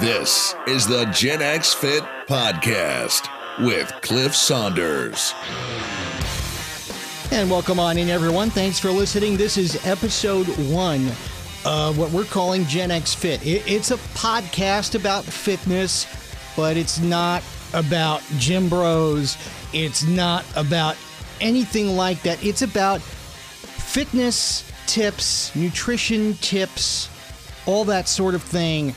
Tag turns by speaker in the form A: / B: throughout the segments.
A: This is the Gen X Fit Podcast with Cliff Saunders.
B: And welcome on in, everyone. Thanks for listening. This is episode one of what we're calling Gen X Fit. It's a podcast about fitness, but it's not about gym bros. It's not about anything like that. It's about fitness tips, nutrition tips, all that sort of thing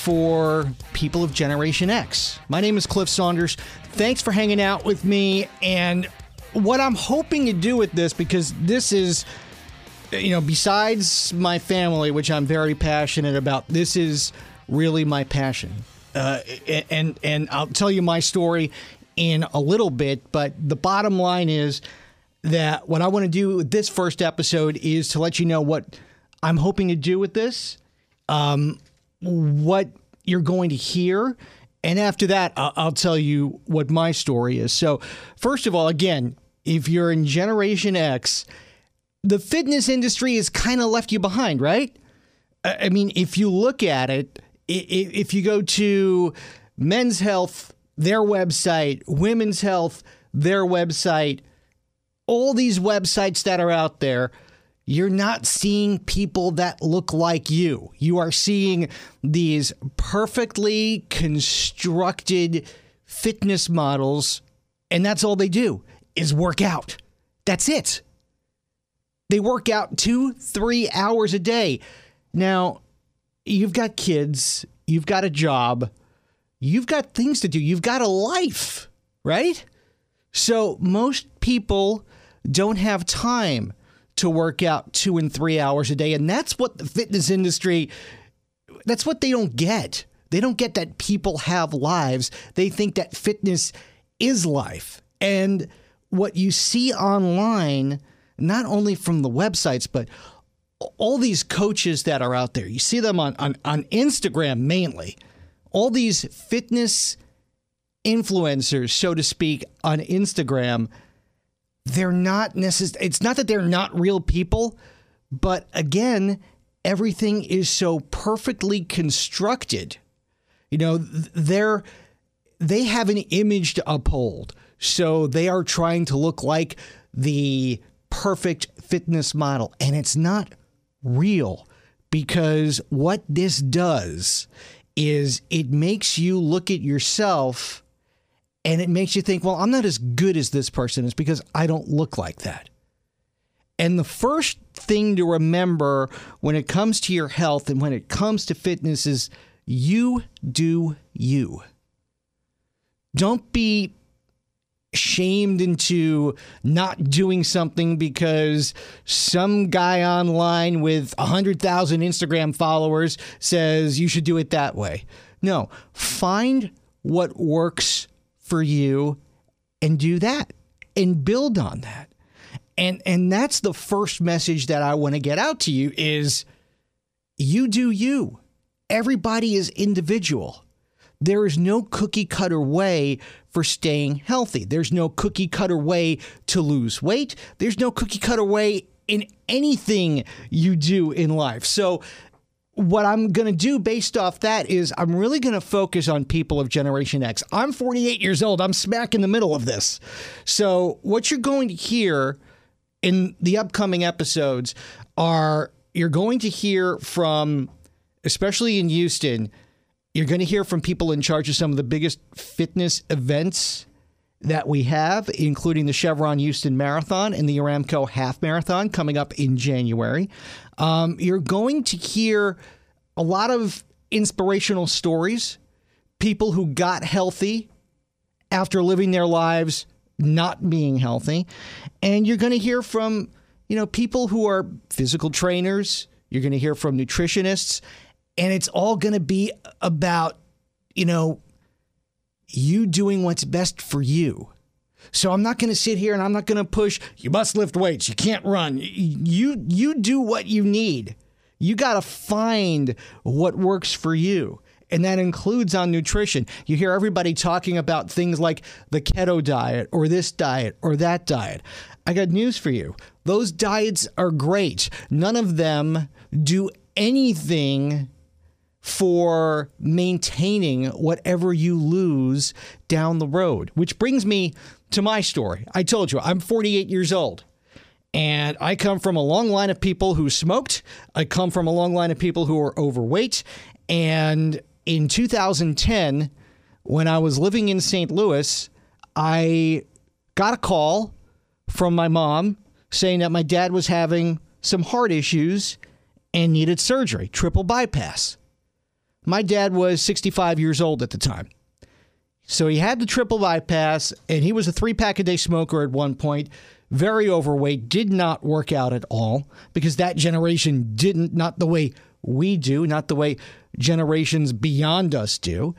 B: for people of Generation X. My name is Cliff Saunders. Thanks for hanging out with me. And what I'm hoping to do with this, because this is, you know, besides my family, which I'm very passionate about, this is really my passion. Uh, and and I'll tell you my story in a little bit, but the bottom line is that what I want to do with this first episode is to let you know what I'm hoping to do with this. Um, what you're going to hear. And after that, I'll tell you what my story is. So, first of all, again, if you're in Generation X, the fitness industry has kind of left you behind, right? I mean, if you look at it, if you go to Men's Health, their website, Women's Health, their website, all these websites that are out there, you're not seeing people that look like you. You are seeing these perfectly constructed fitness models, and that's all they do is work out. That's it. They work out two, three hours a day. Now, you've got kids, you've got a job, you've got things to do, you've got a life, right? So, most people don't have time to work out two and three hours a day. And that's what the fitness industry, that's what they don't get. They don't get that people have lives. They think that fitness is life. And what you see online, not only from the websites, but all these coaches that are out there, you see them on, on, on Instagram mainly, all these fitness influencers, so to speak, on Instagram they're not necessarily, it's not that they're not real people, but again, everything is so perfectly constructed. You know, they're, they have an image to uphold. So they are trying to look like the perfect fitness model. And it's not real because what this does is it makes you look at yourself and it makes you think, well, I'm not as good as this person is because I don't look like that. And the first thing to remember when it comes to your health and when it comes to fitness is you do you. Don't be shamed into not doing something because some guy online with 100,000 Instagram followers says you should do it that way. No, find what works for you and do that and build on that. And and that's the first message that I want to get out to you is you do you. Everybody is individual. There is no cookie cutter way for staying healthy. There's no cookie cutter way to lose weight. There's no cookie cutter way in anything you do in life. So what I'm going to do based off that is I'm really going to focus on people of Generation X. I'm 48 years old. I'm smack in the middle of this. So, what you're going to hear in the upcoming episodes are you're going to hear from, especially in Houston, you're going to hear from people in charge of some of the biggest fitness events that we have, including the Chevron Houston Marathon and the Aramco Half Marathon coming up in January. Um, you're going to hear a lot of inspirational stories, people who got healthy after living their lives not being healthy. And you're going to hear from, you know, people who are physical trainers, you're going to hear from nutritionists, and it's all going to be about, you know, you doing what's best for you. So I'm not going to sit here and I'm not going to push you must lift weights, you can't run. You you do what you need. You got to find what works for you. And that includes on nutrition. You hear everybody talking about things like the keto diet or this diet or that diet. I got news for you. Those diets are great. None of them do anything for maintaining whatever you lose down the road. Which brings me to my story. I told you, I'm 48 years old. And I come from a long line of people who smoked. I come from a long line of people who are overweight. And in 2010, when I was living in St. Louis, I got a call from my mom saying that my dad was having some heart issues and needed surgery, triple bypass. My dad was 65 years old at the time. So he had the triple bypass, and he was a three pack a day smoker at one point, very overweight, did not work out at all because that generation didn't, not the way we do, not the way generations beyond us do.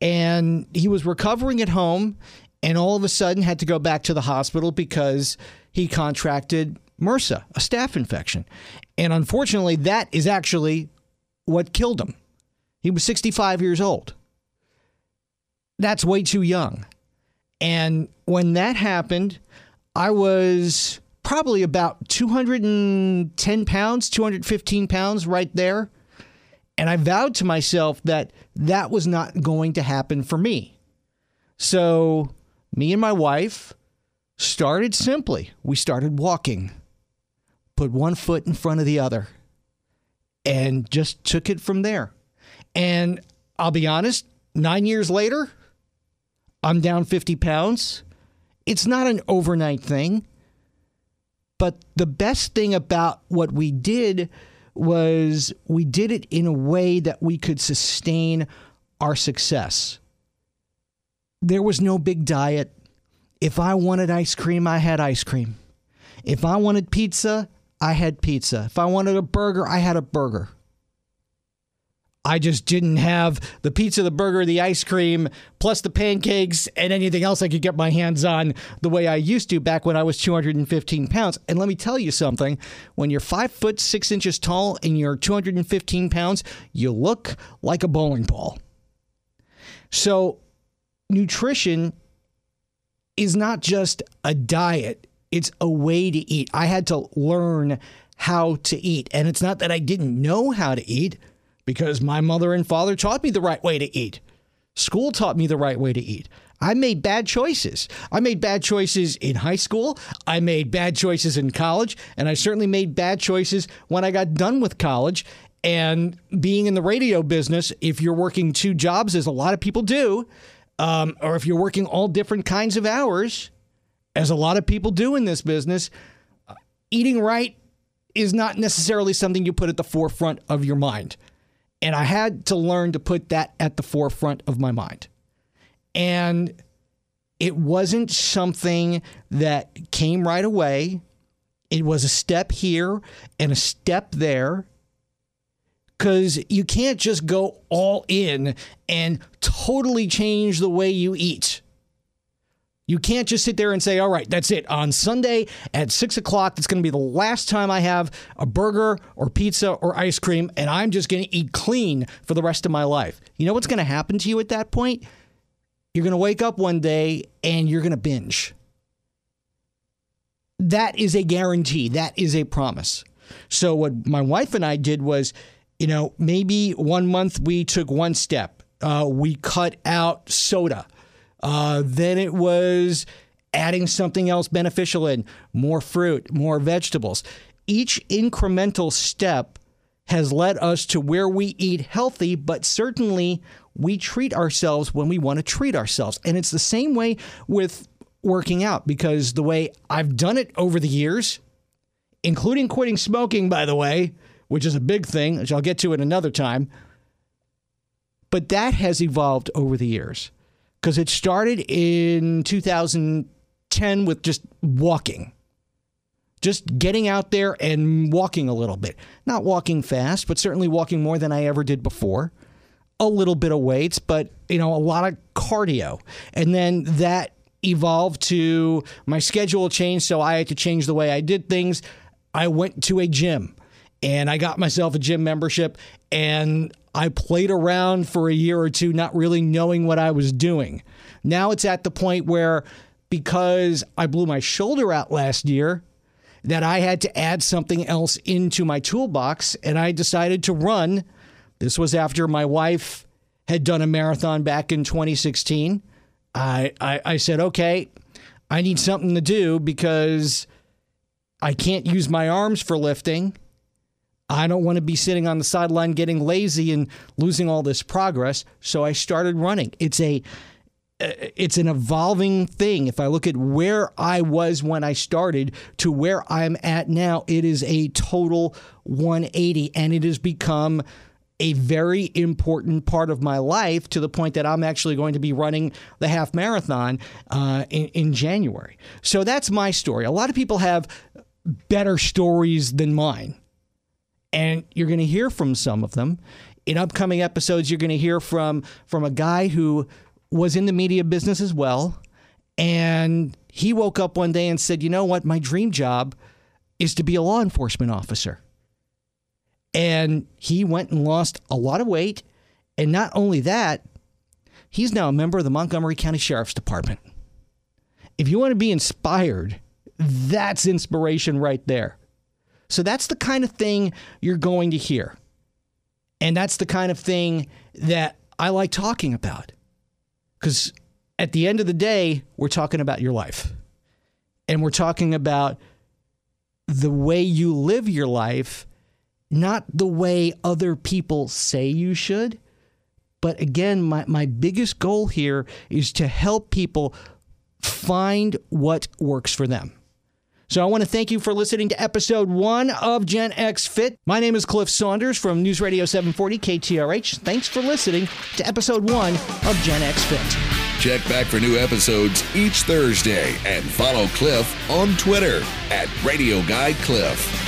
B: And he was recovering at home and all of a sudden had to go back to the hospital because he contracted MRSA, a staph infection. And unfortunately, that is actually what killed him. He was 65 years old. That's way too young. And when that happened, I was probably about 210 pounds, 215 pounds right there. And I vowed to myself that that was not going to happen for me. So, me and my wife started simply. We started walking, put one foot in front of the other, and just took it from there. And I'll be honest, nine years later, I'm down 50 pounds. It's not an overnight thing. But the best thing about what we did was we did it in a way that we could sustain our success. There was no big diet. If I wanted ice cream, I had ice cream. If I wanted pizza, I had pizza. If I wanted a burger, I had a burger. I just didn't have the pizza, the burger, the ice cream, plus the pancakes and anything else I could get my hands on the way I used to back when I was 215 pounds. And let me tell you something when you're five foot six inches tall and you're 215 pounds, you look like a bowling ball. So, nutrition is not just a diet, it's a way to eat. I had to learn how to eat. And it's not that I didn't know how to eat because my mother and father taught me the right way to eat. School taught me the right way to eat. I made bad choices. I made bad choices in high school. I made bad choices in college. And I certainly made bad choices when I got done with college. And being in the radio business, if you're working two jobs, as a lot of people do, um, or if you're working all different kinds of hours, as a lot of people do in this business, eating right is not necessarily something you put at the forefront of your mind. And I had to learn to put that at the forefront of my mind. And it wasn't something that came right away. It was a step here and a step there. Because you can't just go all in and totally change the way you eat. You can't just sit there and say, all right, that's it. On Sunday at six o'clock, that's going to be the last time I have a burger or pizza or ice cream, and I'm just going to eat clean for the rest of my life. You know what's going to happen to you at that point? You're going to wake up one day and you're going to binge. That is a guarantee, that is a promise. So, what my wife and I did was, you know, maybe one month we took one step. Uh, we cut out soda uh, then it was adding something else beneficial in more fruit, more vegetables. Each incremental step has led us to where we eat healthy, but certainly we treat ourselves when we want to treat ourselves. And it's the same way with working out because the way I've done it over the years, including quitting smoking, by the way, which is a big thing, which I'll get to at another time. But that has evolved over the years because it started in 2010 with just walking. Just getting out there and walking a little bit. Not walking fast, but certainly walking more than I ever did before. A little bit of weights, but you know, a lot of cardio. And then that evolved to my schedule changed, so I had to change the way I did things. I went to a gym and I got myself a gym membership and I played around for a year or two, not really knowing what I was doing. Now it's at the point where because I blew my shoulder out last year, that I had to add something else into my toolbox and I decided to run. This was after my wife had done a marathon back in 2016. I, I, I said, okay, I need something to do because I can't use my arms for lifting. I don't want to be sitting on the sideline getting lazy and losing all this progress. So I started running. It's a it's an evolving thing. If I look at where I was when I started to where I'm at now, it is a total 180 and it has become a very important part of my life to the point that I'm actually going to be running the half marathon uh, in, in January. So that's my story. A lot of people have better stories than mine and you're going to hear from some of them. In upcoming episodes you're going to hear from from a guy who was in the media business as well and he woke up one day and said you know what? My dream job is to be a law enforcement officer. And he went and lost a lot of weight and not only that he's now a member of the Montgomery County Sheriff's Department. If you want to be inspired that's inspiration right there so that's the kind of thing you're going to hear. And that's the kind of thing that I like talking about. Because at the end of the day, we're talking about your life. And we're talking about the way you live your life, not the way other people say you should. But again, my, my biggest goal here is to help people find what works for them. So I want to thank you for listening to episode one of Gen X Fit. My name is Cliff Saunders from News Radio 740 KTRH. Thanks for listening to episode one of Gen X Fit.
A: Check back for new episodes each Thursday and follow Cliff on Twitter at Radio Guy Cliff.